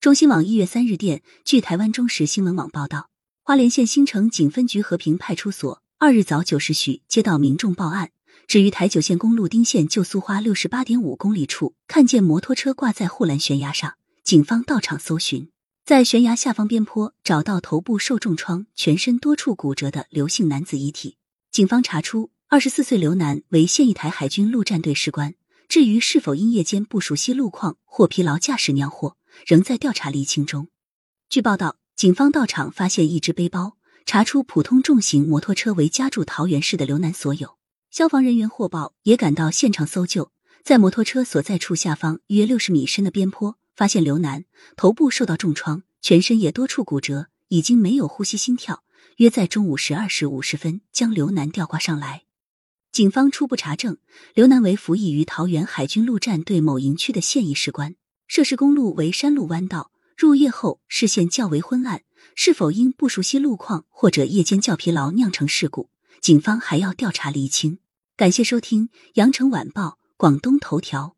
中新网一月三日电，据台湾中时新闻网报道，花莲县新城警分局和平派出所二日早九时许接到民众报案，指于台九线公路丁线旧苏花六十八点五公里处看见摩托车挂在护栏悬崖上，警方到场搜寻，在悬崖下方边坡找到头部受重创、全身多处骨折的刘姓男子遗体。警方查出，二十四岁刘男为现役台海军陆战队士官。至于是否因夜间不熟悉路况或疲劳驾驶酿祸，仍在调查厘清中。据报道，警方到场发现一只背包，查出普通重型摩托车为家住桃园市的刘男所有。消防人员获报也赶到现场搜救，在摩托车所在处下方约六十米深的边坡，发现刘男头部受到重创，全身也多处骨折，已经没有呼吸心跳。约在中午十二时五十分，将刘楠吊挂上来。警方初步查证，刘南为服役于桃园海军陆战队某营区的现役士官。涉事公路为山路弯道，入夜后视线较为昏暗，是否因不熟悉路况或者夜间较疲劳酿成事故？警方还要调查厘清。感谢收听《羊城晚报·广东头条》。